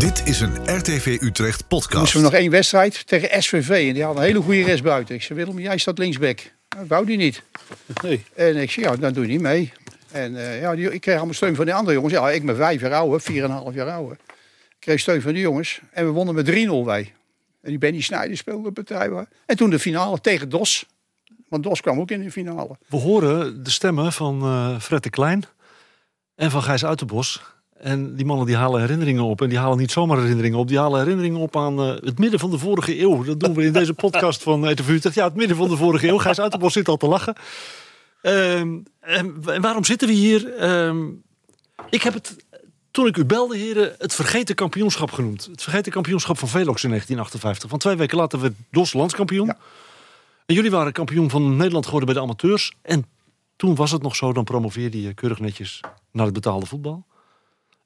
Dit is een RTV Utrecht podcast. moesten we nog één wedstrijd tegen SVV. En die had een hele goede rest buiten. Ik zei, Willem, jij staat linksback. Dat wou die niet. Nee. En ik zei, ja, dan doe je niet mee. En eh, ja, die, ik kreeg allemaal steun van die andere jongens. Ja, ik ben vijf jaar ouder, vier en een half jaar ouder. Ik kreeg steun van die jongens. En we wonnen met 3-0 wij. En die Benny Snijder speelde op partij. hoor. En toen de finale tegen Dos. Want Dos kwam ook in de finale. We horen de stemmen van eh Fred de Klein en van Gijs Uiterbos. En die mannen die halen herinneringen op. En die halen niet zomaar herinneringen op. Die halen herinneringen op aan eh, het midden van de vorige eeuw. Dat doen we in deze podcast van RTV Utrecht. Ja, het midden van de vorige eeuw. Gijs Uiterbos zit al te lachen. Ehm, en, waarom zitten we hier? Ehm, ik heb het, toen ik u belde, heren, het vergeten kampioenschap genoemd. Het vergeten kampioenschap van Velox in 1958. Van twee weken later werd DOS landskampioen. Ja. En jullie waren kampioen van Nederland geworden bij de amateurs. En toen was het nog zo, dan promoveerde je keurig netjes naar het betaalde voetbal.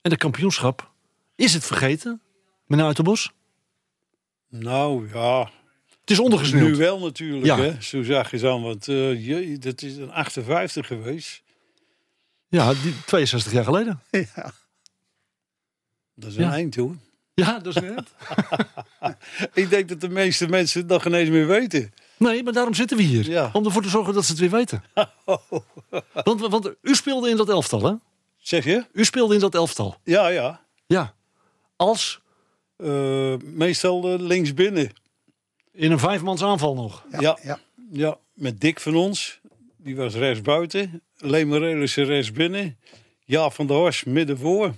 En het kampioenschap, is het vergeten, meneer Uiterbos? Nou ja, Het is ondergesneeuwd. nu wel natuurlijk. Ja. Hè? Zo zag je dan. Want eh je, dat is een 58 geweest. Ja, die 62 jaar geleden. Ja. Dat is een Ja. eind hoor. Ja, dat is net. Ik denk dat de meeste mensen het nog geen eens meer weten. Nee, maar daarom zitten we hier. Ja. Om ervoor te zorgen dat ze het weer weten. Want, want u speelde in dat elftal, hè? Zeg je? U speelde in dat elftal. Ja, ja. Ja. Als Eh, meestal eh, links binnen. in een vijfmans aanval nog. Ja, Ja. ja. Ja, met Dick van ons. Die was rechts buiten. Leen Morelissen rechts binnen. Ja van der Horst midden voor.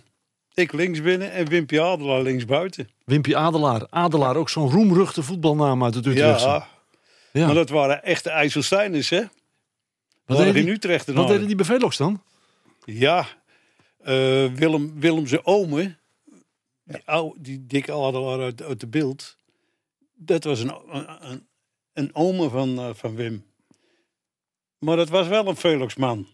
Ik links binnen en Wimpy Adelaar links buiten. Wimpy Adelaar. Adelaar, ook zo'n roemruchte voetbalnaam uit het Utrechtse. Ja, Ja. maar dat waren echte IJsselsteiners, hè? Wat deden in Utrecht Wat deden die bij Velox dan? Ja, Willem, Willem zijn ome, die, oude, die dikke adelaar uit, uit de beeld, dat was een, een, een ome van, eh, van Wim. Maar dat was wel een Veloxman.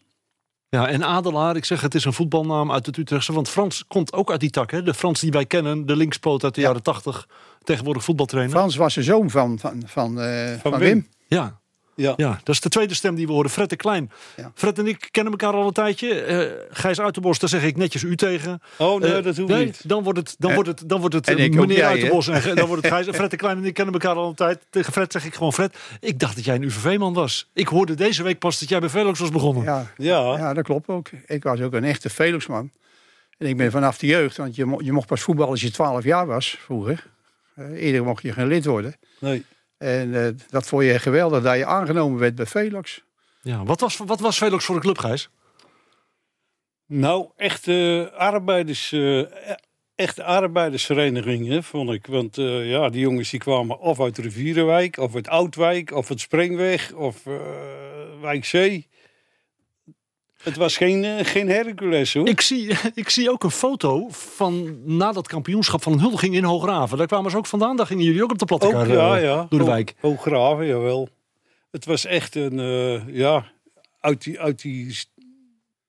Ja, en Adelaar, ik zeg het is een voetbalnaam uit het Utrechtse. Want Frans komt ook uit die tak, hè? De Frans die wij kennen, de linkspoot uit de Ja. jaren 80. Tegenwoordig voetbaltrainer. Frans was de zoon van, van, van, eh, van, Wim. Wim. Ja, Ja, ja, dat is de tweede stem die we horen. Fred de Klein. Ja. Fred en ik kennen elkaar al een tijdje. Eh Gijs Uiterbos, daar zeg ik netjes u tegen. oh nee, Eh, dat hoeft nee, niet. Dan wordt het, dan En- wordt het, dan wordt het meneer jij. En dan wordt het Gijs. Fred de Klein en ik kennen elkaar al een tijd. Tegen Fred zeg ik gewoon, Fred, ik dacht dat jij een UVV-man was. Ik hoorde deze week pas dat jij bij Velox was begonnen. Ja, Ja, ja, dat klopt ook. Ik was ook een echte Veluxman. En ik ben vanaf de jeugd, want je, mo- je mocht pas voetballen als je 12 jaar was vroeger. Eh, eerder mocht je geen lid worden. nee. En eh, dat vond je geweldig dat je aangenomen werd bij Velox. Ja, wat, was, wat was Velox voor een club, Gijs? Nou, echte arbeiders, eh, echte arbeidersvereniging, hè, vond ik. Want eh, ja, die jongens die kwamen of uit Rivierenwijk, of uit Oudwijk, of uit Springweg, of eh Wijkzee. Het was geen, eh, geen Hercules, hoor. Ik zie, ik zie ook een foto van na dat kampioenschap van een huldiging in Hoograven. Daar kwamen ze ook vandaan. Daar gingen jullie ook op de platte Ook, ja, eh, ja. door de Hoog- wijk. Hooggraven, jawel. Het was echt een, eh, ja, uit die, uit die,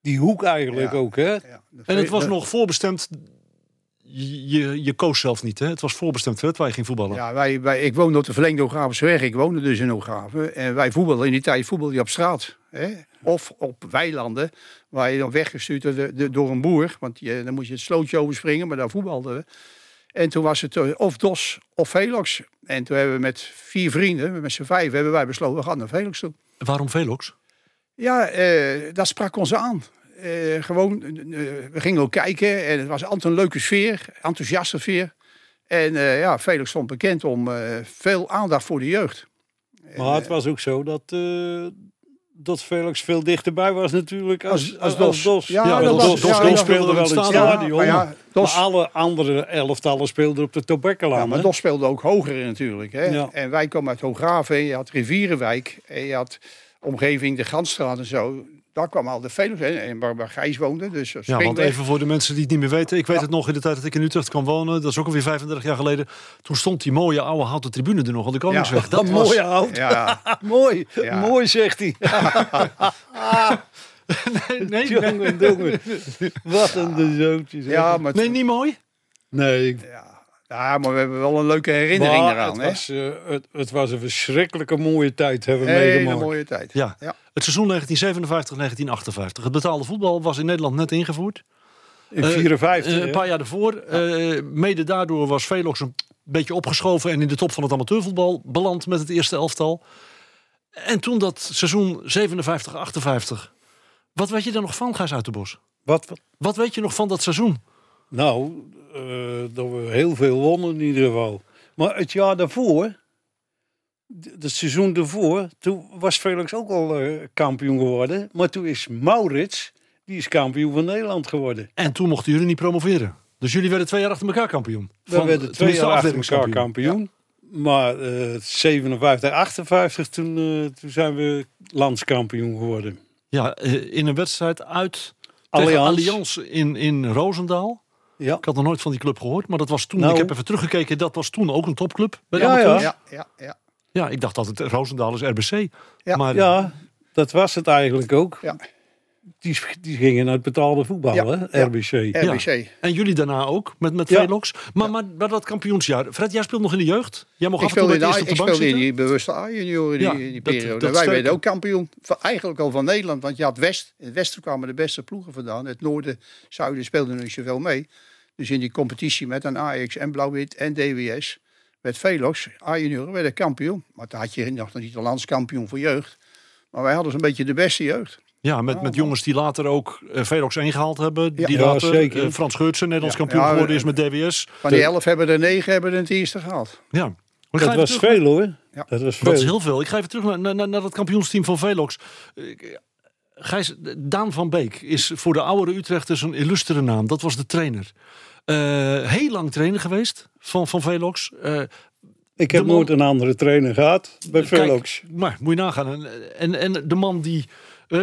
die hoek eigenlijk Ja. ook, hè. Ja, En het was de- nog voorbestemd. Je, je, je koos zelf niet, hè? Het was voorbestemd Fred, waar je ging voetballen. Ja, wij, wij, ik woonde op de verlengde Hoogravensweg. Ik woonde dus in Hooggraven. En wij voetbalden in die tijd voetbalde je op straat. Hè? Of op weilanden, waar je dan weggestuurd werd door een boer. Want je, dan moest je het slootje overspringen, maar daar voetbalden we. En toen was het eh, of DOS of Velox. En toen hebben we met vier vrienden, met z'n vijf, hebben wij besloten, we gaan naar Velox toe. Waarom Velox? Ja, eh, dat sprak ons aan. Eh, gewoon, eh, we gingen ook kijken en het was altijd een leuke sfeer, enthousiaste sfeer. En eh, ja, Felix stond bekend om eh, veel aandacht voor de jeugd. Maar het was ook zo dat, eh, dat Felix veel dichterbij was natuurlijk als, als, als Dos. Ja, Ja, dat Dos- was, Dos- ja, Dos ja, speelde wel in het stadion. maar alle andere elftallen speelden op de Tobekkelaan. ja, maar Dos speelde ook hoger natuurlijk. Hè? En wij kwamen uit Hooggraven, je had Rivierenwijk, en je had omgeving de Gansstraat en zo. Daar kwam al de hè, en waar, waar Gijs woonde. Dus Ja, want even voor de mensen die het niet meer weten. Ik weet het nog in de tijd dat ik in Utrecht kwam wonen. Dat is ook alweer 35 jaar geleden. Toen stond die mooie oude houten tribune er nog aan de Koningsweg. Ja, dat Dat was... mooie hout. Ja, Mooi, Ja. mooi zegt hij. Nee, nee, nee, jongen, jongen. Wat een de zootjes. ja, maar, nee, niet mooi. nee. ja. Ja, maar we hebben wel een leuke herinnering Maar eraan. het, hè? was, eh, het, het was een verschrikkelijke mooie tijd hebben we Hele meegemaakt. mooie tijd. Ja. Ja. Het seizoen 1957-1958. Het betaalde voetbal was in Nederland net ingevoerd. In Eh, 54. Eh, hè? een paar jaar daarvoor. eh, mede daardoor was Velox een beetje opgeschoven en in de top van het amateurvoetbal beland met het eerste elftal. En toen dat seizoen 57, 58. Wat weet je er nog van, Gijs Uiterbos? Wat, wat- Wat weet je nog van dat seizoen? Nou, eh, dat we heel veel wonnen in ieder geval. Maar het jaar daarvoor, het seizoen daarvoor, toen was Felix ook al eh, kampioen geworden. Maar toen is Maurits, die is kampioen van Nederland geworden. En toen mochten jullie niet promoveren. Dus jullie werden twee jaar achter elkaar kampioen. We werden twee jaar achter elkaar kampioen. Maar eh 57, 58, toen, eh, toen zijn we landskampioen geworden. Ja, in een wedstrijd uit tegen Allianz. Allianz in, in Roosendaal. Ja. Ik had nog nooit van die club gehoord, maar dat was toen. Nou. ik heb even teruggekeken, dat was toen ook een topclub bij Ja. Ja, ja, ja. Ja, ik dacht dat het Roosendaal is RBC. Ja. Maar ja, dat was het eigenlijk ook. Ja. Die, die gingen naar het betaalde voetbal, Ja, hè? ja. RBC. RBC. En jullie daarna ook, met, met Ja. Velox. Maar, maar, maar dat kampioensjaar. Fred, jij speelt nog in de jeugd. Jij mocht Ik af en toe de, op ik de bank speelde in die bewuste A-junioren die, Ja, die dat- periode. dat Wij werden ook kampioen. van- Eigenlijk al van Nederland. Want je had West. In het westen kwamen de beste ploegen vandaan. Het noorden, zuiden speelden nog niet zoveel mee. Dus in die competitie met een Ajax en Blauw-Wit en DWS. Met Velox, A-junioren, werden kampioen. Maar toen had je nog niet de landskampioen voor jeugd. Maar wij hadden zo'n beetje de beste jeugd. Ja, met, met jongens die later ook eh, Velox 1 gehaald hebben. Ja. die Ja, later, zeker. eh, Frans Geurtsen, Nederlands Ja. kampioen Ja, geworden eh, is met DWS. Van die elf hebben er negen hebben er het eerste gehaald. Ja. Maar Dat was terug- veel hoor. Ja. Dat was veel. Dat is heel veel. Ik ga even terug naar, naar, naar, dat kampioensteam van Velox. Eh, Gijs, Daan van Beek is voor de oudere Utrechters een illustere naam. Dat was de trainer. Eh, heel lang trainer geweest van, van Velox. Eh, Ik heb man- nooit een andere trainer gehad bij Velox. Maar moet je nagaan. En, en, en de man die. eh,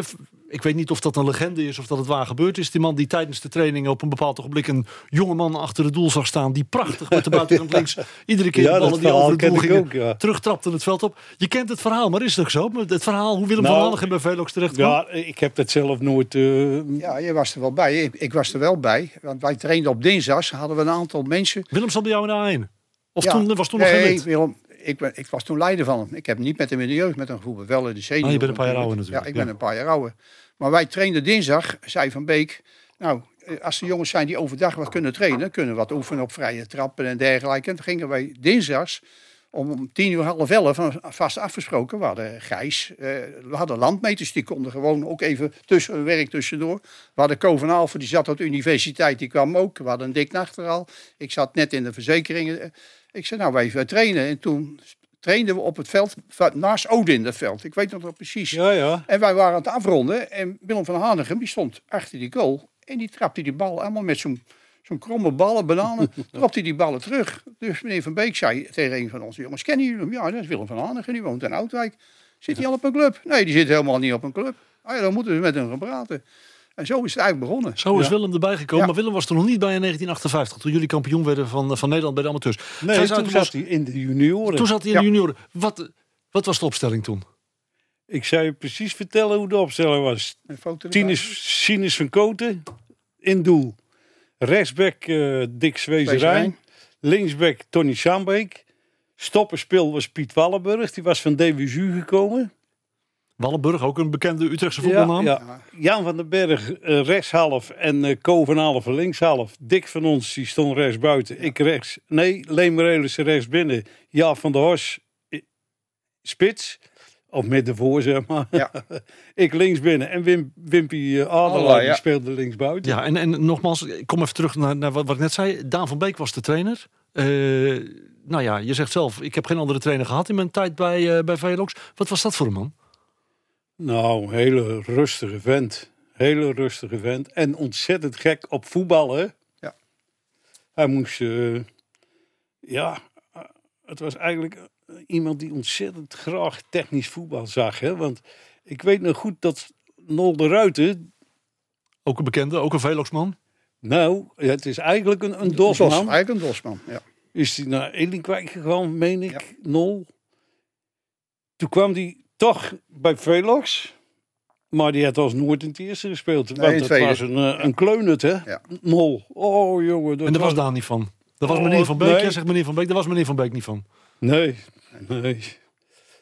ik weet niet of dat een legende is of dat het waar gebeurd is. Die man die tijdens de training op een bepaald ogenblik een jonge man achter het doel zag staan. Die prachtig met de buitenkant links iedere keer Ja, de dat ballen die over het doel gingen ook, ja. terugtrapte het veld op. Je kent het verhaal, maar is het ook zo? Het verhaal hoe Willem Nou, van Hanegem bij Velox terecht kwam? Ja, ik heb dat zelf nooit... eh, Ja, je was er wel bij. Ik, ik was er wel bij. Want wij trainden op dinsdags. Hadden we een aantal mensen. Willem zat bij jou in de A1? Of Ja. toen, was toen nog geen nee, lid? Willem, ik, ben, ik was toen leider van hem. Ik heb niet met hem in de jeugd met hem voetbal, wel in de senior. Ah, je bent een paar jaar ouder natuurlijk, Ja, ik ben ja. een paar jaar ouder. Maar wij trainden dinsdag, zei Van Beek. Nou, eh, als de jongens zijn die overdag wat kunnen trainen, kunnen wat oefenen op vrije trappen en dergelijke. En toen gingen wij dinsdags om tien uur, half elf, eh, vast afgesproken. We hadden Gijs, eh, we hadden landmeters, die konden gewoon ook even tussen hun werk tussendoor. We hadden Ko van Alphen, die zat op de universiteit, die kwam ook. We hadden een dik nachteral. Ik zat net in de verzekeringen. Ik zei, nou, wij trainen. En toen trainden we op het veld, naast Odin, dat veld. Ik weet nog wel precies. ja, ja. En wij waren aan het afronden. En Willem van Hanegem, die stond achter die goal. En die trapte die bal allemaal met zo'n zo'n kromme ballen, bananen. trapte hij die ballen terug. Dus meneer Van Beek zei tegen een van onze jongens: Kennen jullie hem? Ja, dat is Willem van Hanegem. Die woont in Oudwijk. Zit hij al op een club? Nee, die zit helemaal niet op een club. Ah ja, dan moeten we met hem gaan praten. En zo is het eigenlijk begonnen. Zo is Ja. Willem erbij gekomen. Ja. Maar Willem was er nog niet bij in 1958. Toen jullie kampioen werden van, van Nederland bij de amateurs. Nee, Gijs toen zat hij in de junioren. toen zat hij in Ja. de junioren. Wat, wat was de opstelling toen? Ik zou je precies vertellen hoe de opstelling was. Een foto erbij. Tinus, Sinus van Koten in doel. Rechtsback eh Dick Zwezerijn. Linksback Tony Sambeek. Stopperspeel was Piet Wallenburg. Die was van DWSU gekomen. Wallenburg, ook een bekende Utrechtse voetbalnaam. Ja, ja. Jan van den Berg eh, rechtshalf en eh Ko van Alphen linkshalf. Dick van ons die stond rechts buiten. Ik rechts. Nee, Leen Morelissen rechts binnen. Ja van der Hors spits. Of middenvoor zeg maar. Ja. ik links binnen. En Wim, Wimpy eh, Adelaar die speelde links buiten. Ja, en, en nogmaals, ik kom even terug naar, naar wat, wat ik net zei. Daan van Beek was de trainer. Eh, nou ja, je zegt zelf, ik heb geen andere trainer gehad in mijn tijd bij, eh bij Velox. Wat was dat voor een man? Nou, hele rustige vent. Hele rustige vent. En ontzettend gek op voetballen. Ja. Hij moest... eh, ja, het was eigenlijk eh, iemand die ontzettend graag technisch voetbal zag. Hè? Want ik weet nog goed dat Nol de Ruiter... Ook een bekende, ook een Velox-man. Nou, ja, het is eigenlijk een, een Dos, dosman. eigenlijk een dosman. Ja. Is hij naar Elinkwijk gegaan, meen ik, Ja. Nol. Toen kwam hij toch bij Velox. Maar die had als nooit in het eerste gespeeld. in want het was een, eh, een kleunert, hè? Ja. Nol. Oh, jongen. Dat En daar was was- Daan niet van. Dat was Oh, meneer Van Beek. nee. Jij zegt meneer Van Beek, daar was meneer Van Beek niet van. Nee, nee.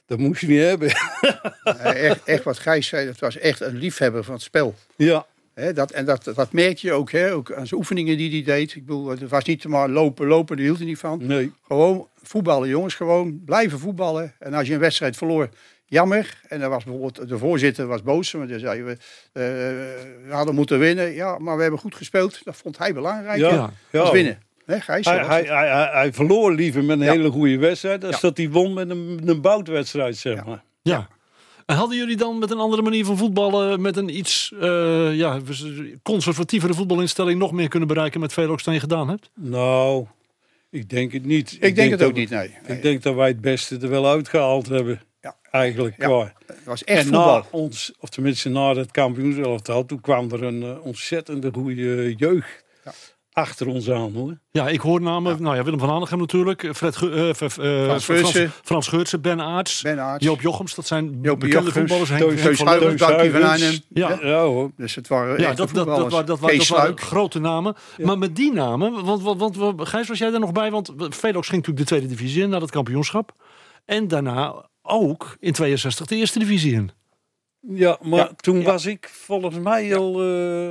Dat moest je niet hebben. Echt, echt wat Gijs zei, dat was echt een liefhebber van het spel. ja. Hè, dat, en dat, dat merk je ook, hè, ook aan zijn oefeningen die hij deed. Ik bedoel, het was niet maar lopen, lopen, daar hield hij niet van. Nee. Gewoon voetballen, jongens. Gewoon blijven voetballen. En als je een wedstrijd verloor, jammer. En dan was bijvoorbeeld de voorzitter was boos. Want zei we, eh, we hadden moeten winnen. Ja, maar we hebben goed gespeeld. Dat vond hij belangrijk. Ja. Winnen. Gijs? Hij, hij, hij, hij, hij verloor liever met een Ja. hele goede wedstrijd. als Ja. dat hij won met een, een boutwedstrijd, zeg Ja. maar. Ja. En hadden jullie dan met een andere manier van voetballen, met een iets eh, ja, conservatievere voetbalinstelling, nog meer kunnen bereiken met Velox dan je gedaan hebt? Nou, ik denk het niet. Ik denk het ook niet, nee. Ik denk dat wij het beste er wel uitgehaald hebben. Eigenlijk. Ja. Het was echt En voetbal. na ons, of tenminste na het kampioenselftal, toen kwam er een eh, ontzettende goede jeugd Ja. achter ons aan hoor. Ja, ik hoor namen, nou ja, Willem van Hanegem natuurlijk, Fred Ge- eh, F- F- eh, Frans Frans, Geurtsen. Frans Geurtsen, Ben Aarts, Ben Aarts. Joop Jochems, dat zijn Joopie bekende Jochems, voetballers. Henk, Teus- van. Arnhem. Ja. Ja hoor. Dus het waren Ja, dat, dat, dat, dat, dat waren grote namen. Maar met die namen, want, want, want, Gijs, was jij daar nog bij? Want Velox ging natuurlijk de tweede divisie in, naar het kampioenschap. En daarna ook in 62 de eerste divisie in. Ja, maar Ja. toen Ja. was ik volgens mij al. eh,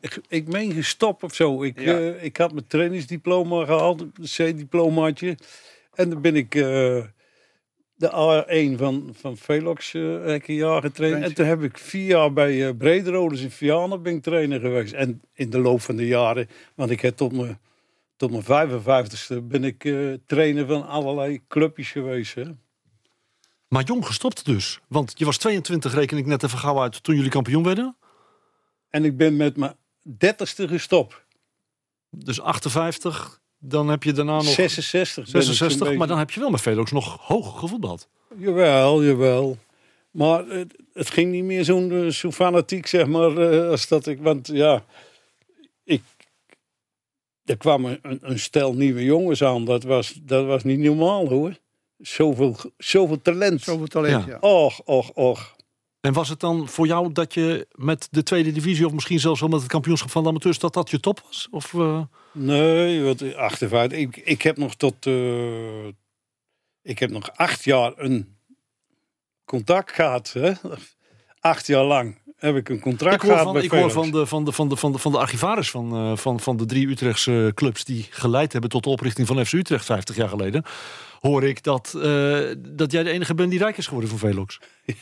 ik, ik meen gestopt of zo. Ik, Ja. eh, ik had mijn trainingsdiploma gehaald, een C-diplomaatje. En dan ben ik eh, de A1 van, van Velox eh, heb ik een jaar getraind. Traind. En toen heb ik vier jaar bij eh Brederodes in Vianen ben ik trainer geweest. En in de loop van de jaren, want ik heb tot mijn, tot mijn 55ste ben ik eh, trainer van allerlei clubjes geweest. Hè. Maar jong gestopt dus. Want je was 22, reken ik net even gauw uit, toen jullie kampioen werden. En ik ben met mijn dertigste gestopt. Dus 58, dan heb je daarna nog 66. ben ik zo'n 66. Maar beetje. dan heb je wel met Velox nog hoog gevoetbald. Jawel, jawel. Maar het, het ging niet meer zo'n eh, zo fanatiek, zeg maar, eh, als dat ik... Want ja, ik... Er kwam een, een stel nieuwe jongens aan. Dat was, dat was niet normaal, hoor. Zoveel, zoveel talent. Zoveel talent, Ja. ja. Och, och, och. En was het dan voor jou dat je met de tweede divisie, of misschien zelfs wel met het kampioenschap van de amateurs, dat dat je top was? Of, eh, Nee, wat achtervaart. Ik, ik heb nog tot... eh, ik heb nog acht jaar een contact gehad. Hè? Acht jaar lang heb ik een contract ik hoor, gehad van, bij ik hoor van, de, van, de, van, de, van, de, van de archivaris van, eh, van, van de drie Utrechtse clubs die geleid hebben tot de oprichting van FC Utrecht 50 jaar geleden. Hoor ik dat, eh, dat jij de enige bent die rijk is geworden van Velox.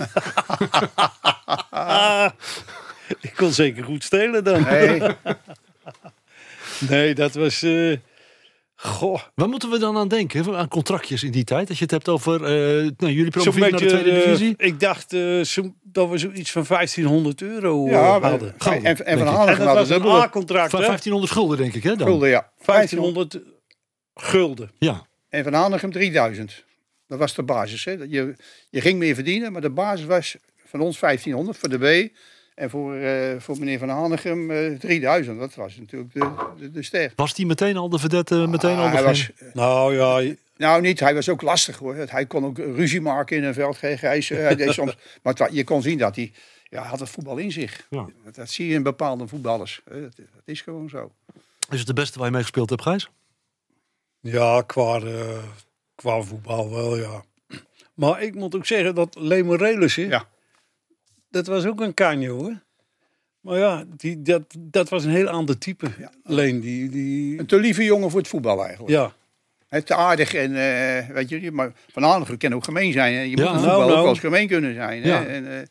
Ik kon zeker goed stelen dan. Nee, Nee, dat was... eh, goh, Waar moeten we dan aan denken? Aan contractjes in die tijd? Als je het hebt over. eh, nou, jullie zo'n promoveren naar de tweede eh, divisie. ik dacht eh, zo, dat we zoiets van 1500 euro ja, hadden. Gulden, en, en denk Van Hanegem dat was een dubbele. A-contract, Van hè? 1500 gulden, denk ik, hè? Dan? Gulden, ja. 1500 gulden. Ja. En Van Hanegem 3000. Dat was de basis. Hè. Dat Je, je ging meer verdienen, maar de basis was van ons 1500 voor de B. En voor, eh, voor meneer Van Hanegem eh 3000. Dat was natuurlijk de, de, de ster. Was die meteen al de vedette? Meteen al Ah, hij was, Nou ja, nou, niet. Hij was ook lastig hoor. Hij kon ook ruzie maken in een veld. Eh, Hij deed soms, maar je kon zien dat hij. Ja, hij had het voetbal in zich. Ja. Dat, dat zie je in bepaalde voetballers. hè. Dat, dat is gewoon zo. Is het de beste waar je mee gespeeld hebt, Gijs? ja qua, eh, qua voetbal wel, ja. Maar ik moet ook zeggen dat Lemer Relissen, Ja. Dat was ook een kanjo, hoor. Maar ja, die, dat, dat was een heel ander type. Leen, die, die... Een te lieve jongen voor het voetbal eigenlijk. Ja, te aardig en eh, weet je, maar Van Hanegem kan ook gemeen zijn. Hè. Je moet Ja, in nou, voetbal nou. ook wel eens gemeen kunnen zijn. Hè. Ja. En, eh,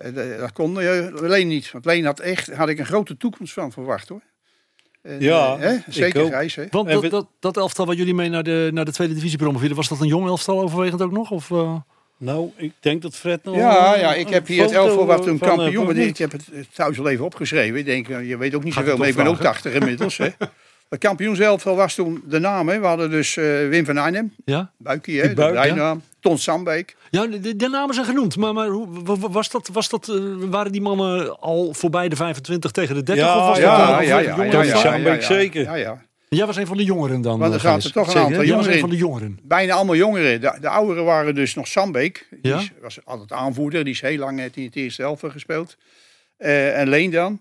eh, dat kon eh, Leen niet. Want Leen had echt, had ik een grote toekomst van verwacht hoor. En, Ja, hè, zeker hè. Want dat, dat, dat elftal waar jullie mee naar de, naar de tweede divisie promoveerden, was dat een jong elftal overwegend ook nog? Of, eh? Nou, ik denk dat Fred nog... Ja, een- ja, ik een heb hier het elftal wat toen van, eh, kampioen werd. niet. Ik heb het eh, thuis al even opgeschreven. Ik denk, eh, je weet ook niet zoveel mee. Ik ben ook opvragen? 80 inmiddels. Hè. Het kampioenselftal was toen de naam. Hè. We hadden dus eh, Wim van Arnhem, Ja? Buikie, hè, de ja. bijnaam. Ton Sambeek. Ja, de, de namen zijn genoemd. Maar, maar was dat, was dat, eh, waren die mannen al voorbij de 25 tegen de 30? Ja, of was ja, dat een ja, ja, ja, ja. Sambeek zeker. Ja, ja. Jij was een van de jongeren dan. Want er eh, zaten Gijs. toch een aantal hè? Jij was jongeren een van in. de jongeren. bijna allemaal jongeren. De, de ouderen waren dus nog Sambeek. Die Ja? is- was altijd aanvoerder. Die is heel lang in het eerste helft gespeeld. Eh, en Leen dan.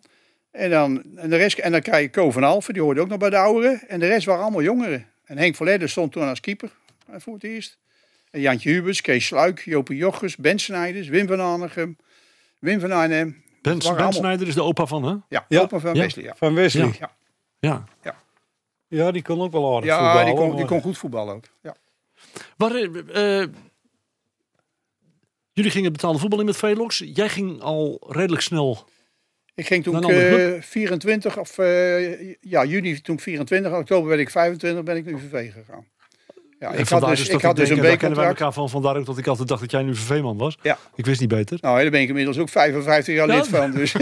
En dan, en, de rest, en dan krijg je Ko van Alphen, die hoorde ook nog bij de ouderen. En de rest waren allemaal jongeren. En Henk Verledder stond toen als keeper eh, voor het eerst. En Jantje Hubers, Kees Sluik, Jopie Jochers, Ben Snijders, Wim van Hanegem, Wim van Arnhem, Ben, ben allemaal- is de opa van, hè? Ja, Ja. opa van Ja. Wesley. Ja, Van Wesley. Ja. Ja. Ja, die kon ook wel aardig ja voetballen. die, kon, maar- die kon goed voetballen ook. Ja. Maar, eh, eh, jullie gingen betaalde voetbal in met Velox. Jij ging al redelijk snel. Ik ging toen andere eh, 24 of eh, ja, juni toen ik 24, oktober werd ik 25, ben ik naar UVV gegaan. Ja, En ik had dus, dat ik had dus denk, een wij elkaar van. Vandaar ook dat ik altijd dacht dat jij nu VV-man was. Ja. Ik wist niet beter. Nou, daar ben ik inmiddels ook 55 jaar Ja. lid van. Dus.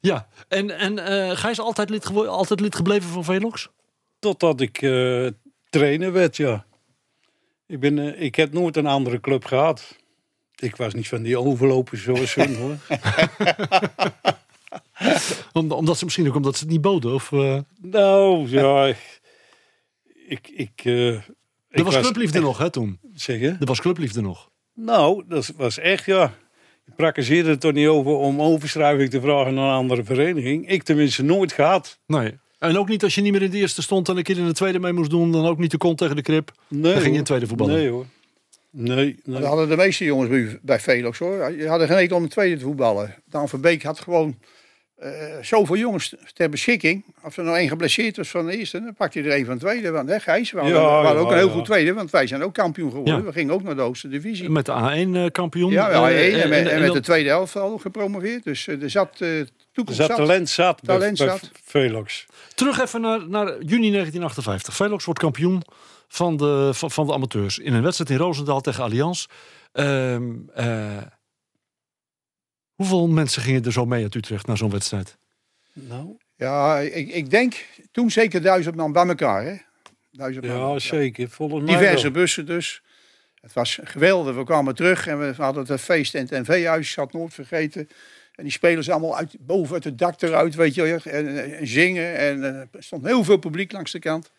Ja. En, en eh Gijs altijd lid, altijd lid gebleven van Velox? Totdat ik eh, trainer werd, ja. Ik, ben, eh, ik heb nooit een andere club gehad. Ik was niet van die overlopers zoals hun, hoor. Om, omdat ze misschien ook omdat ze het niet boden. Of, eh Nou, ja. Ik, ik, eh, er ik was clubliefde nog, hè, toen? Zeg je? Er was clubliefde nog. Nou, dat was echt, ja. Je praktiseerde er toch niet over om overschrijving te vragen naar een andere vereniging. Ik tenminste nooit gehad. Nee. En ook niet als je niet meer in de eerste stond en een keer in de tweede mee moest doen. Dan ook niet de kont tegen de krip. Nee, Dan ging je in de tweede voetballen. Nee hoor. Nee, nee. Dat hadden de meeste jongens bij, bij Velox hoor. Je hadden geen om een tweede te voetballen. Daan Verbeek had gewoon eh, zoveel jongens ter beschikking. Als er nou één geblesseerd was van de eerste, dan pakte hij er één van de tweede. Want hè, Gijs, we hadden, Ja, we hadden ja, ook een heel ja. goed tweede, want wij zijn ook kampioen geworden. Ja. We gingen ook naar de hoogste divisie. Met de A1-kampioen. Ja, ja Eh, en, met, en met de tweede helft al gepromoveerd. Dus eh, er zat eh Er toekomst zat zat. talent zat Talent bij zat. Velox. Terug even naar, naar juni 1958. Velox wordt kampioen van de, van, van de amateurs. In een wedstrijd in Roosendaal tegen Allianz. Ehm, eh, hoeveel mensen gingen er zo mee uit Utrecht naar zo'n wedstrijd? Nou, Ja, ik, ik denk toen zeker duizend man bij elkaar. Hè? Duizend man. ja, zeker. Volgens mij Diverse wel. bussen dus. Het was geweldig. We kwamen terug en we hadden het feest in het NV-huis. Ik had nooit vergeten. En die spelers allemaal uit, boven uit het dak eruit, weet je wel. En, en zingen. En eh, er stond heel veel publiek langs de kant.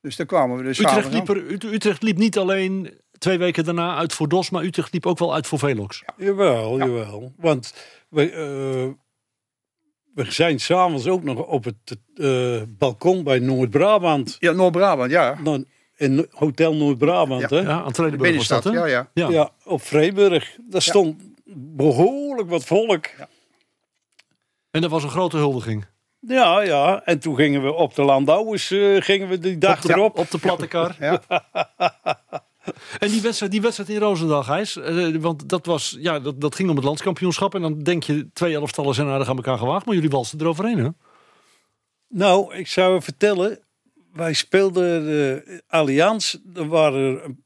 Dus daar kwamen we dus Utrecht liep, er, Utrecht liep niet alleen twee weken daarna uit voor DOS, maar Utrecht liep ook wel uit voor Velox. Jawel, jawel. Want we, eh, we zijn s'avonds ook nog op het eh, balkon bij Noord-Brabant. Ja, Noord-Brabant, ja. Nou, In Hotel Noord-Brabant, hè? Ja, aan Binnenstad, hè? ja, ja. Ja. Ja, op Vreeburg. Daar stond behoorlijk wat volk. En dat was een grote huldiging. Ja, ja. En toen gingen we op de Landouwers, eh, gingen we die dag Op de, erop. op de platte kar. Ja. En die wedstrijd, die wedstrijd in Roosendaal, Gijs. eh, want dat, was, ja, dat, dat ging om het landskampioenschap. En dan denk je, twee elftallen zijn aardig aan elkaar gewaagd. Maar jullie walsten eroverheen, hè? Nou, ik zou je vertellen. Wij speelden de Allianz. Er waren,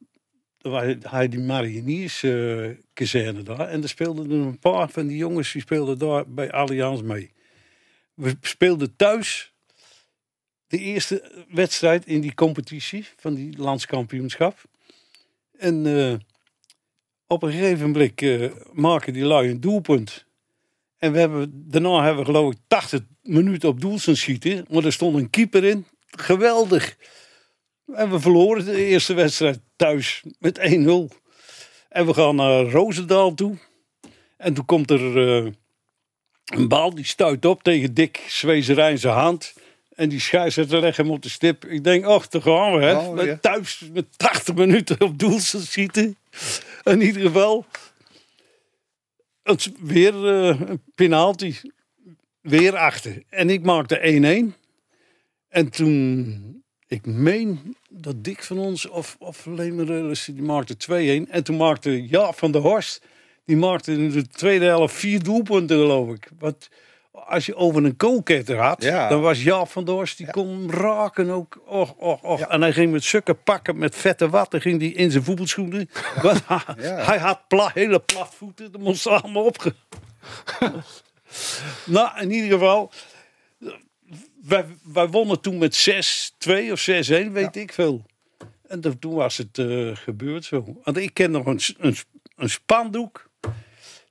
er waren die Mariniers eh kazerne daar. En er speelden een paar van die jongens die speelden daar bij Allianz mee. We speelden thuis de eerste wedstrijd in die competitie van die landskampioenschap. En eh, op een gegeven moment eh, maken die lui een doelpunt. En we hebben, daarna hebben we geloof ik 80 minuten op doel schieten. Maar er stond een keeper in. Geweldig. En we verloren de eerste wedstrijd thuis met 1-0. En we gaan naar Roosendaal toe. En toen komt er eh, een bal die stuit op tegen Dick Zwezerij in zijn hand. En die scheidsrechter legt hem op de stip. Ik denk, ach, daar gaan we. Hè. Oh, Met ja. Thuis met 80 minuten op doel schieten. In ieder geval. Het weer eh, een penalty. Weer achter. En ik maakte 1-1. En toen, ik meen dat Dick van ons of, of Lemerelis, die maakte 2-1. En toen maakte Jaap van der Horst, die maakte in de tweede helft vier doelpunten geloof ik. Want als je over een koolketter had, Ja. dan was Jaap van der Horst, die kon raken ook. Och, och, och. Ja. En hij ging met sukken pakken, met vette watten, ging die in zijn voetbalschoenen. Want hij, had pla, hele platvoeten, dat moest allemaal opge... nou, in ieder geval, wij, wij wonnen toen met 6-2 of 6-1, weet ik veel. En toen was het eh, gebeurd zo. Want ik ken nog een, een spandoek.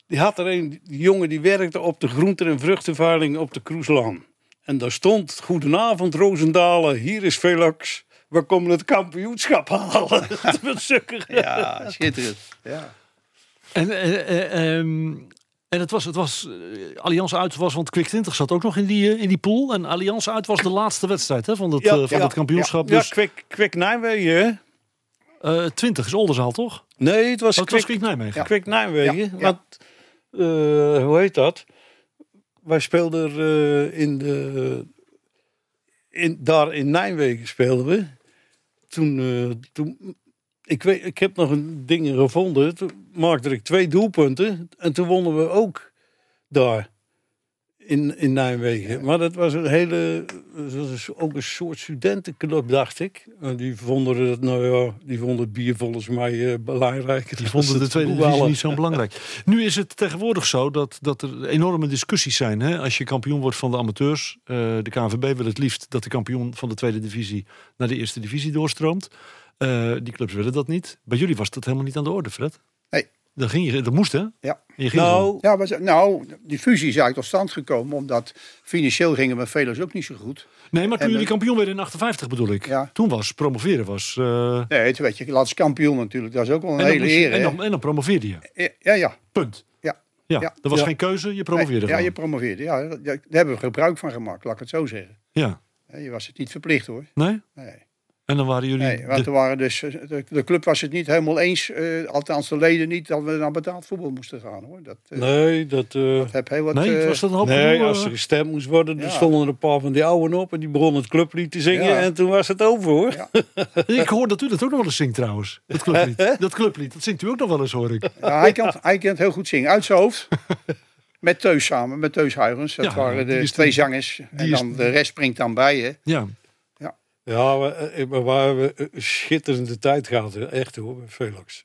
Die had er een die jongen die werkte op de groente- en vruchtenveiling op de Kroeslaan. En daar stond, goedenavond Roosendalen, hier is Velox. We komen het kampioenschap halen. Ja, schitterend. Ja. En, ehm, en het was, het was eh, Allianz uit was, want Quick 20 zat ook nog in die, in die pool. En Allianz uit was de laatste wedstrijd hè, van, het, Ja, van ja, het kampioenschap. Ja, Dus Kwik, Kwik Nijmegen, hè? eh 20 is Oldenzaal, toch? Nee, het was Oh, het was Kwik, Quick Nijmegen. Kwik Nijmegen. Ja, ja. Want hoe heet dat? Wij speelden eh, in de, in, daar in Nijmegen speelden we. Toen, eh, toen ik, weet, ik heb nog een dingen gevonden. Toen maakte ik twee doelpunten. En toen wonnen we ook daar. In, in Nijmegen. Maar dat was een hele. Dat was ook een soort studentenclub, dacht ik. En die vonden het, nou ja, die vonden het bier volgens mij eh, belangrijker. Die vonden de tweede divisie niet zo belangrijk. Nu is het tegenwoordig zo dat, dat er enorme discussies zijn. Hè? Als je kampioen wordt van de amateurs. eh, de KNVB wil het liefst dat de kampioen van de tweede divisie naar de eerste divisie doorstroomt. Eh, die clubs willen dat niet. Bij jullie was dat helemaal niet aan de orde, Fred. Nee. Dat, ging je, dat moest, hè? Ja. Je ging. Nou, Ja, maar, nou, die fusie is eigenlijk tot stand gekomen omdat financieel gingen we Velos ook niet zo goed. Nee, maar toen en- jullie kampioen werden in 58 bedoel ik. Ja. Toen was promoveren was... eh, Nee, toen werd je landskampioen natuurlijk. Dat is ook wel een hele eer. en, dan, en dan promoveerde je. Ja, ja. Punt. Ja. Ja, Ja. er was Ja. geen keuze, je Nee, promoveerde ja, gewoon. je promoveerde. Ja, daar hebben we gebruik van gemaakt, laat ik het zo zeggen. Ja. Hè, Je was het niet verplicht hoor. Nee? Nee. En dan waren jullie... Nee, want de- er waren dus, eh, de, de club was het niet helemaal eens, eh, althans de leden niet, dat we naar betaald voetbal moesten gaan hoor. Dat, eh, nee, dat. eh, dat heb heel wat. nee, eh, was dat een hoop nee, als er gestemd moest worden, dan stonden er een paar van die ouden op en die begonnen het clublied te zingen Ja. en toen was het over hoor. Ja. Ik hoor dat u dat ook nog wel eens zingt trouwens. Dat clublied. dat clublied, dat zingt u ook nog wel eens hoor ik. ja, hij, kan, hij kan het heel goed zingen, uit zijn hoofd. Met Teus samen, met Teus Huygens. Dat Ja, waren de twee de- zangers. En dan de rest springt dan bij je. Ja. Ja, we, eh, we waren een schitterende tijd gehad, echt hoor, bij Velox.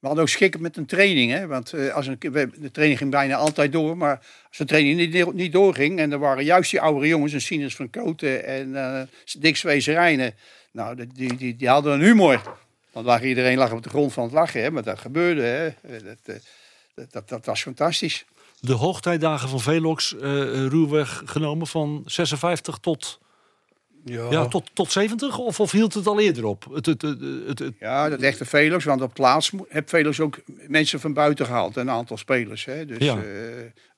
We hadden ook schikken met een training. Hè? Want eh, als een, de training ging bijna altijd door. Maar als de training niet, niet doorging. En er waren juist die oudere jongens. Een Sinus van Koten en eh Dick Zwezerijnen. Nou, die, die, die, die hadden een humor. Dan lag iedereen lag op de grond van het lachen. Hè? Maar dat gebeurde. Hè? Eh, Dat, eh, dat, dat, dat was fantastisch. De hoogtijdagen van Velox eh ruwweg genomen van 56 tot, Ja, ja, tot, tot 70? Of, of hield het al eerder op? Het, het, het, het, Ja, dat echte Velox. Want op mo- heb Velox ook mensen van buiten gehaald. Een aantal spelers. Hè? Dus Ja. eh,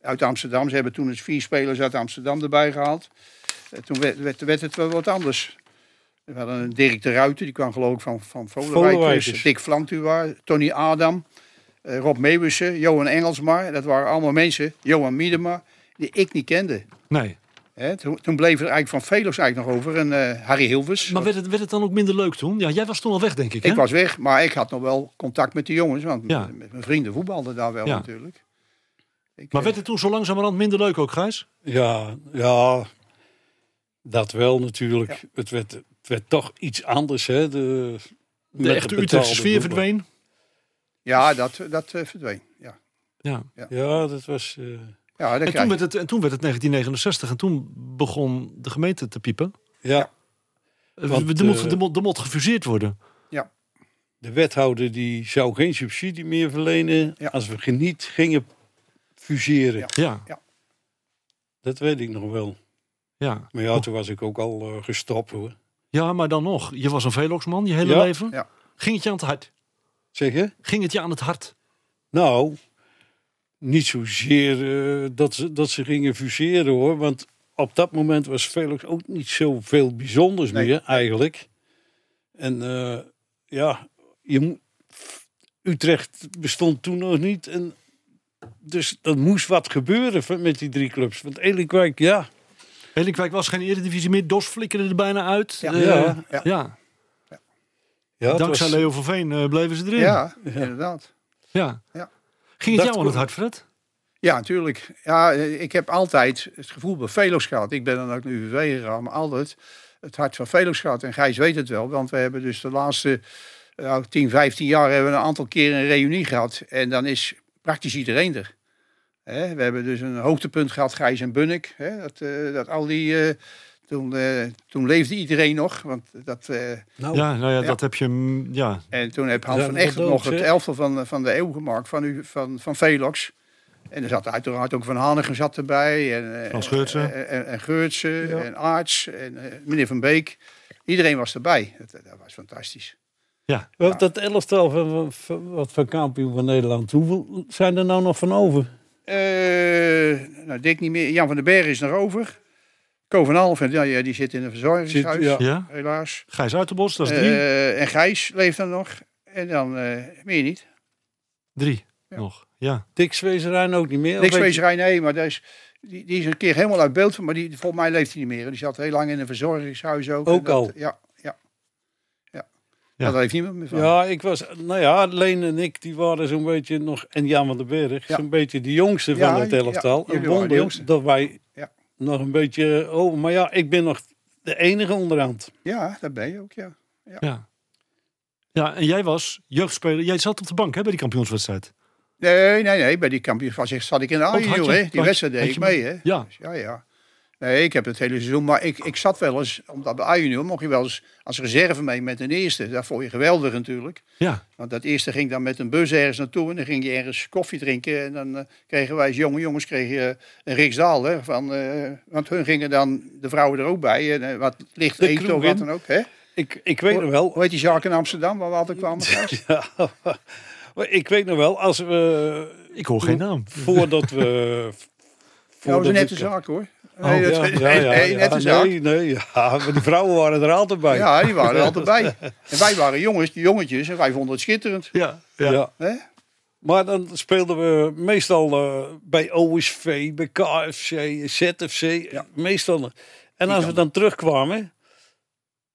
uit Amsterdam. Ze hebben toen eens vier spelers uit Amsterdam erbij gehaald. Eh, toen werd, werd, werd het wel wat anders. We hadden een Dirk de Ruiter. Die kwam geloof ik van, van Volenwijkers. Volenwijkers. Dick Flantua. Tony Adam. eh, Rob Meeuwissen. Johan Engelsma. Dat waren allemaal mensen. Johan Miedema. Die ik niet kende. nee. Toen, toen bleef er eigenlijk van Velox eigenlijk nog over. En eh, Harry Hilvers. Maar werd het, werd het dan ook minder leuk toen? Ja, jij was toen al weg denk ik hè? Ik was weg, maar ik had nog wel contact met de jongens. Want Ja. met- mijn vrienden voetbalden daar wel Ja. natuurlijk. Ik, Maar eh, werd het toen zo langzamerhand minder leuk ook Gijs? ja, ja, dat wel natuurlijk. Het, werd, het werd toch iets anders, hè. De, De echte Utrechtse sfeer voetbal. verdween? Ja, dat, dat eh, verdween. Ja, Ja. Ja, dat was... ja En krijg toen, werd het, en toen werd het 1969 en toen begon de gemeente te piepen. ja, Eh, Want, er, moet, eh, er, moet, er moet gefuseerd worden. de wethouder die zou geen subsidie meer verlenen Ja. als we niet gingen fuseren. Ja. Ja, Dat weet ik nog wel. ja. Maar ja, toen was ik ook al eh, gestopt hoor. ja, maar dan nog. Je was een Veloxman je hele Ja. leven. Ja. Ging het je aan het hart? Zeg je? Ging het je aan het hart? Nou, niet zozeer eh, dat, ze, dat ze gingen fuseren hoor. Want op dat moment was Velox ook niet zoveel bijzonders Nee. meer eigenlijk. En eh, ja, je, Utrecht bestond toen nog niet. En dus er moest wat gebeuren met die drie clubs. Want Elinkwijk, ja, Elinkwijk was geen eredivisie meer. Dos flikkerde er bijna uit. Ja. Eh, Ja. Ja. ja. Dankzij was- Leo van Veen bleven ze erin. Ja, inderdaad. Ja. Ging het jou aan het hart, Fred? Ja, natuurlijk. Ja, eh, ik heb altijd het gevoel bij Velox gehad. Ik ben dan ook naar UVV gegaan, maar altijd het hart van Velox gehad. En Gijs weet het wel, want we hebben dus de laatste eh, 10, 15 jaar hebben we een aantal keer een reunie gehad. En dan is praktisch iedereen er. We hebben dus een hoogtepunt gehad, Gijs en Bunnik. Dat, eh, dat al die... eh, toen, eh, toen leefde iedereen nog. Want dat, eh, nou, Ja, nou ja, Ja. dat heb je... Ja, en toen heb Hans Ja, van Echt nog het elftal van, van de eeuw gemaakt, van, u, van, van Velox. En er zat uiteraard ook Van Hanegem zat erbij. En, eh, Frans Geurtsen. En, en, en Geurtsen en Aarts en eh, meneer Van Beek. Iedereen was erbij. Dat, dat was fantastisch. ja. Want dat elftal van, van, wat van kampioen van Nederland, hoeveel zijn er nou nog van over? Eh nou, Dick niet meer. Jan van den Berg is nog over. Ko van Alphen, ja, ja, die zit in een verzorgingshuis. Zit- ja. ja. Helaas. Gijs Uiterbos, dat is drie. Eh, en Gijs leeft dan nog. En dan eh, meer niet. drie. nog. Ja. Dick Zwezerijn ook niet meer. Je- wezenrij, nee, maar dat is, die, die is een keer helemaal uit beeld. Maar die, volgens mij leeft hij niet meer. Die zat heel lang in een verzorgingshuis ook. Ook dat- al? Ja, ja. ja. Ja. Daar heeft niemand meer van. Ja, ik was, nou ja, Leen en ik, die waren zo'n beetje nog, en Jan van den Berg, Ja. zo'n beetje de jongste Ja, van het elftal. een wonder jongste. dat wij Ja. Nog een beetje, oh, maar ja, ik ben nog de enige onderhand. Ja, dat ben je ook, ja. Ja. ja, en jij was jeugdspeler. Jij zat op de bank hè, bij die kampioenswedstrijd. Nee, nee, nee. Bij die kampioen was ik, zat ik in de hè. had Die wedstrijd deed ik mee, hè. Ja. Dus ja, ja. Nee, ik heb het hele seizoen. Maar ik, ik zat wel eens, omdat bij A-junior mocht je wel eens als reserve mee met een eerste. Dat vond je geweldig natuurlijk. Ja, Want dat eerste ging dan met een bus ergens naartoe en dan ging je ergens koffie drinken. En dan eh, kregen wij als jonge jongens kregen, een riksdaal. Hè, van, eh, want hun gingen dan, de vrouwen er ook bij, en, eh, wat licht De eten of wat dan ook. Hè? Ik, ik weet nog wel, Hoe heet die zaak in Amsterdam waar we altijd kwamen? Ja, maar ik weet nog wel, als we, ik hoor geen naam. voordat we... Ja, dat was een nette zaak hoor. Oh, Nee, dat- ja, nee, ja, ja, nee, ja. nette zaak. Nee, nee, ja, maar die vrouwen waren er altijd bij. Ja, die waren er altijd bij. En wij waren jongens, die jongetjes, en wij vonden het schitterend. Ja, ja. Maar dan speelden we meestal eh, bij OSV, bij KFC, ZFC. Ja. Meestal. En als we dan terugkwamen,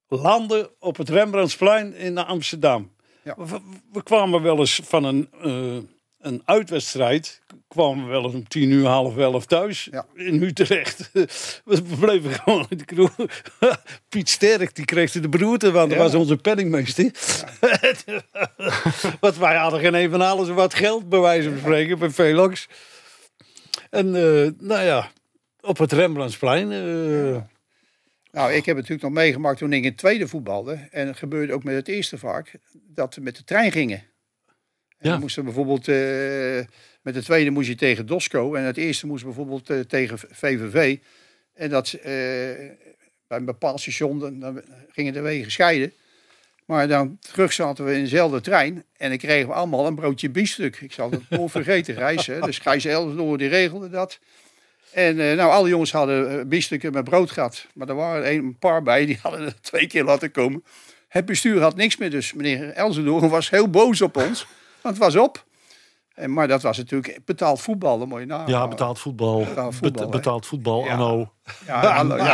landen op het Rembrandtsplein in Amsterdam. Ja. We, we kwamen wel eens van een, eh, een uitwedstrijd. Kwamen we wel eens om tien uur, half elf thuis Ja. in Utrecht. we bleven gewoon in de kroeg. Piet Sterk, die kreeg de beroerte, want dat Ja. was onze penningmeester. Want wij hadden geen een van alles wat geld, bij wijze van spreken, bij Velox. En eh, nou ja, op het Rembrandtsplein. eh, Nou, ik heb natuurlijk nog meegemaakt toen ik in het tweede voetbalde. En het gebeurde ook met het eerste vaak, dat we met de trein gingen. Ja. moesten bijvoorbeeld, eh, met de tweede moest je tegen Dosco. En het eerste moest bijvoorbeeld eh, tegen VVV. En dat eh, bij een bepaald station, dan, dan gingen de wegen scheiden. Maar dan terug zaten we in dezelfde trein. En dan kregen we allemaal een broodje biefstuk. Ik zal het nooit vergeten, Gijs. Hè. Dus Gijs Elsdoor, die regelde dat. En nou, alle jongens hadden biefstukken met brood gehad. Maar er waren een, paar bij, die hadden er twee keer laten komen. Het bestuur had niks meer, dus meneer Elzendoorn was heel boos op ons. Want het was op. En, maar dat was natuurlijk betaald voetbal, moet je nagaan. Ja, betaald voetbal. Betaald voetbal, Bet- hè. betaald voetbal Ja. anno, Ja,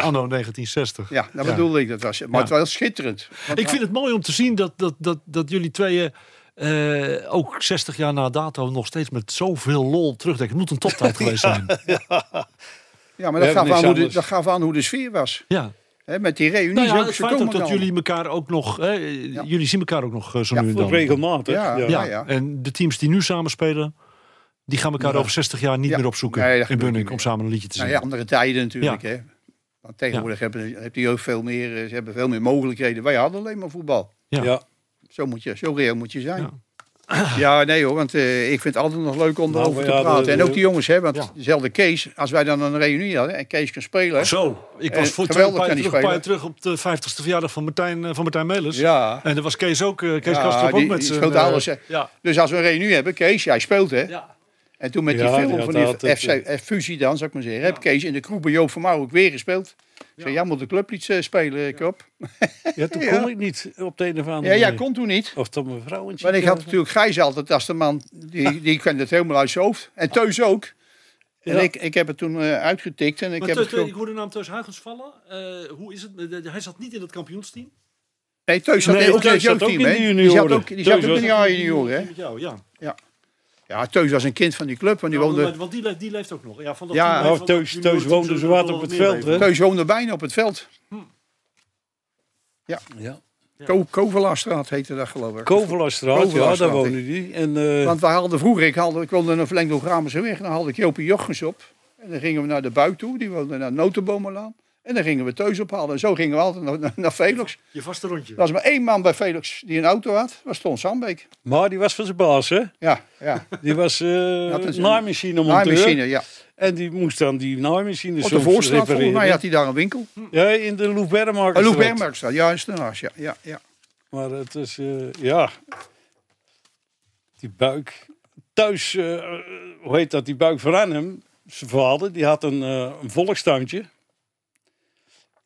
anno 1960. ja, dat Ja. bedoelde ik. Dat was, maar Ja. het was schitterend. Want Ik vind het mooi om te zien dat, dat, dat, dat jullie tweeën eh, ook 60 jaar na dato nog steeds met zoveel lol terugdenken. Het moet een toptijd geweest zijn. ja, maar dat gaf, aan hoe de, dat gaf aan hoe de sfeer was. Ja. Hè, met die reunies Nou ja, ook. het feit ook dat dan. jullie elkaar ook nog... Hè, Jullie zien elkaar ook nog eh, zo Ja, nu en dan. regelmatig. Ja, Ja. Ja, ja. en de teams die nu samen spelen... die gaan elkaar Ja. over 60 jaar niet Ja. meer opzoeken Nee, in Bunnik om samen een liedje te Nou zingen. ja, andere tijden natuurlijk. Hè. Want tegenwoordig hebben, heb je ook veel meer, eh, ze hebben veel meer mogelijkheden. Wij hadden alleen maar voetbal. Ja. Ja. Zo, moet je, zo reëel moet je zijn. Ja. Nee hoor, want eh, ik vind het altijd nog leuk om Nou, erover te praten. En ook die jongens, hè, want Ja. dezelfde Kees, als wij dan een reunie hadden en Kees kan spelen. Zo, ik was voor twee paar terug, een paar terug op de 50ste verjaardag van Martijn, eh, van Martijn Melis. Ja. En daar was Kees ook, eh, Kees Ja, Kastrop ook die- met zijn... alles. Ja. Dus als we een reunie hebben, Kees, jij speelt hè. Ja. En toen met die Ja, die film van die FC, eh, fusie dan, zou ik maar zeggen, heb Kees in de kroeg bij Joop van Mouw ook weer gespeeld. Ik zei, jij moet de clublied eh, spelen, Kop. Ja, toen Ja. kon ik niet op de een of andere Ja, jij kon toen niet. Of tot mijn vrouw Maar ik had natuurlijk Gijs altijd als de man, die, die kende het helemaal uit zijn hoofd. En Teus ook. En Ja. ik, ik heb het toen eh, uitgetikt en ik Maar heb Teus- het gewoon... ik hoorde de naam Teus Huygens vallen. Eh, hoe is het? Eh, Hij zat niet in het kampioensteam. Nee, Teus zat Nee, ook in het Teus zat ook jeugdteam, in de hè? Die zat junioren. ook, die zat ook in de junioren, hè? Ja. Ja, Teus was een kind van die club, want die woonde... Want die leeft, die leeft ook nog. Ja, van dat Ja. team, Oh, van Teus- dat Teus woonde zullen zo wat wel op het veld, hè? Teus woonde bijna op het veld. Ja. Ko Kovelaarstraat heette dat, geloof ik. Kovelarstraat, ja, daar woonde die. En, eh, Want wij hadden vroeger, ik, haalde, ik woonde in een verlengde Gramerse weg, dan haalde ik Jopie Jochens op. En dan gingen we naar de buik toe, die woonde naar Notenbomenlaan. En dan gingen we Teus ophalen. En zo gingen we altijd naar, naar, naar Velux. Je vaste rondje. Er was maar één man bij Velux die een auto had, was Ton Sandbeek. maar die was van zijn baas, hè? Ja, ja. Die was eh had een- naaimachine monteur. Naaimachine, ja. En die moest dan die naaimachines Op de voorstraat, volgens mij had hij daar een winkel. Ja, in de Loef Een Bermarkt. Loef Bermarktstraat, ja, is ernaast, ja. ja, ja. Maar het is, eh, ja. Die buik. Thuis, eh, eh, hoe heet dat? Die buik van Arnhem, zijn vader, die had een, eh een volkstuintje.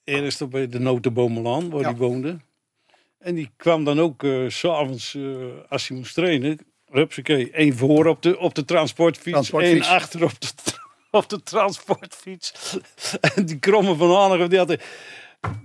Eerst op bij de Notenbomenlaan, waar Ja. hij woonde. En die kwam dan ook, eh, s s'avonds, eh als hij moest trainen, Hupsakee. één voor op de, op de transportfiets, Transportfiets. één achter op de, op de transportfiets. En die kromme van Hanegem, die had de-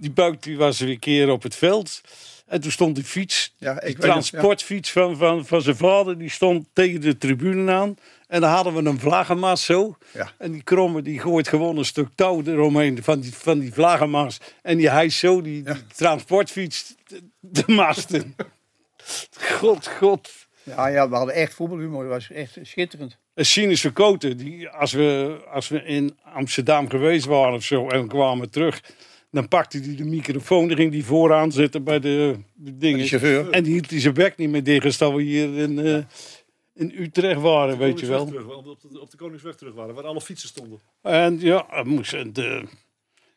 die buik die was weer een keer op het veld. En toen stond die fiets, Ja, die ik weet het, ja. transportfiets van, van, van zijn vader, die stond tegen de tribune aan. En dan hadden we een vlaggenmast zo. Ja. En die kromme die gooit gewoon een stuk touw eromheen van die, van die vlaggenmast. En die hijst zo die, die transportfiets de, de masten. God, god. Ja, ja, we hadden echt voetbalhumor. Dat was echt schitterend. En Sinus Verkoten, die, als, we, als we in Amsterdam geweest waren of zo en kwamen terug, dan pakte hij de microfoon, dan ging hij vooraan zitten bij de, de dingen. De chauffeur. En die hield hij zijn bek niet meer dicht als dat we hier in, eh, in Utrecht waren, weet je wel. Terug, op, de, op de Koningsweg terug waren, waar alle fietsen stonden. En ja, hij moest. De,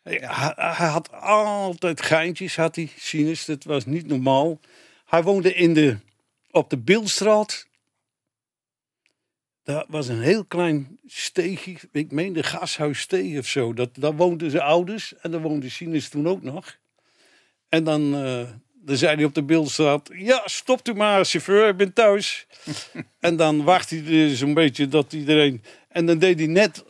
hij, hij had altijd geintjes, had hij, Sinus. Dat was niet normaal. Hij woonde in de, op de Beeldstraat. Dat was een heel klein steegje. Ik meen de gashuissteeg of zo. Dat, daar woonden zijn ouders. En daar woonde Sinus toen ook nog. En dan, eh, dan zei hij op de Beeldstraat... Ja, stopt u maar, chauffeur, ik ben thuis. en dan wachtte hij er zo'n beetje dat iedereen... En dan deed hij net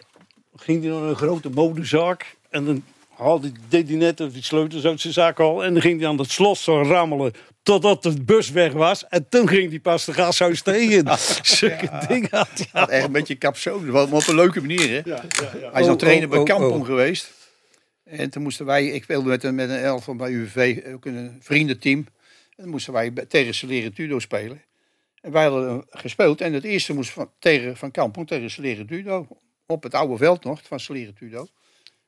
ging hij naar een grote modezaak. En dan haalde, deed hij net die sleutels uit zijn zak al. En dan ging hij aan het slot zo rammelen. Totdat de bus weg was. En toen ging hij pas de gashuis tegen. Zulke dingen had hij. Echt een beetje capsule. Maar op een leuke manier, hè? Ja, ja, ja. Hij is nog Oh, trainer oh, bij oh, Kampong oh. geweest. En toen moesten wij, ik speelde met een, met een elf van bij UVV, ook een vriendenteam. En dan moesten wij tegen Celere Tudo spelen. En wij hadden eh, gespeeld. En het eerste moest van, tegen, van Kampong tegen Celere Tudo. Op het oude veld nog, van Celere Tudo.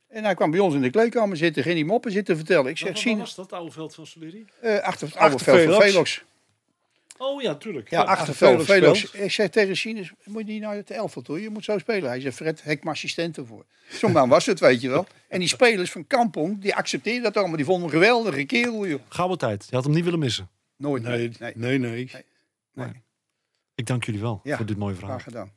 En hij kwam bij ons in de kleedkamer zitten, ging die moppen zitten vertellen. Ik zeg, Wat zien, was dat, oude veld van Soleri? eh, achter het oude veld van Velox. Oh ja, tuurlijk. Ja, achter speelt. Ik zeg tegen Sinus, moet je niet naar het elftal toe? Je moet zo spelen. Hij zegt, Fred, hek mijn assistent ervoor. Zo'n man was het, weet je wel. En die spelers van Kampong, die accepteerden dat allemaal. Die vonden hem een geweldige kerel, joh. Gouden tijd. Je had hem niet willen missen. Nooit, Nee, nee. nee, nee. nee. Ik dank jullie wel Ja, voor dit mooie verhaal. Graag gedaan.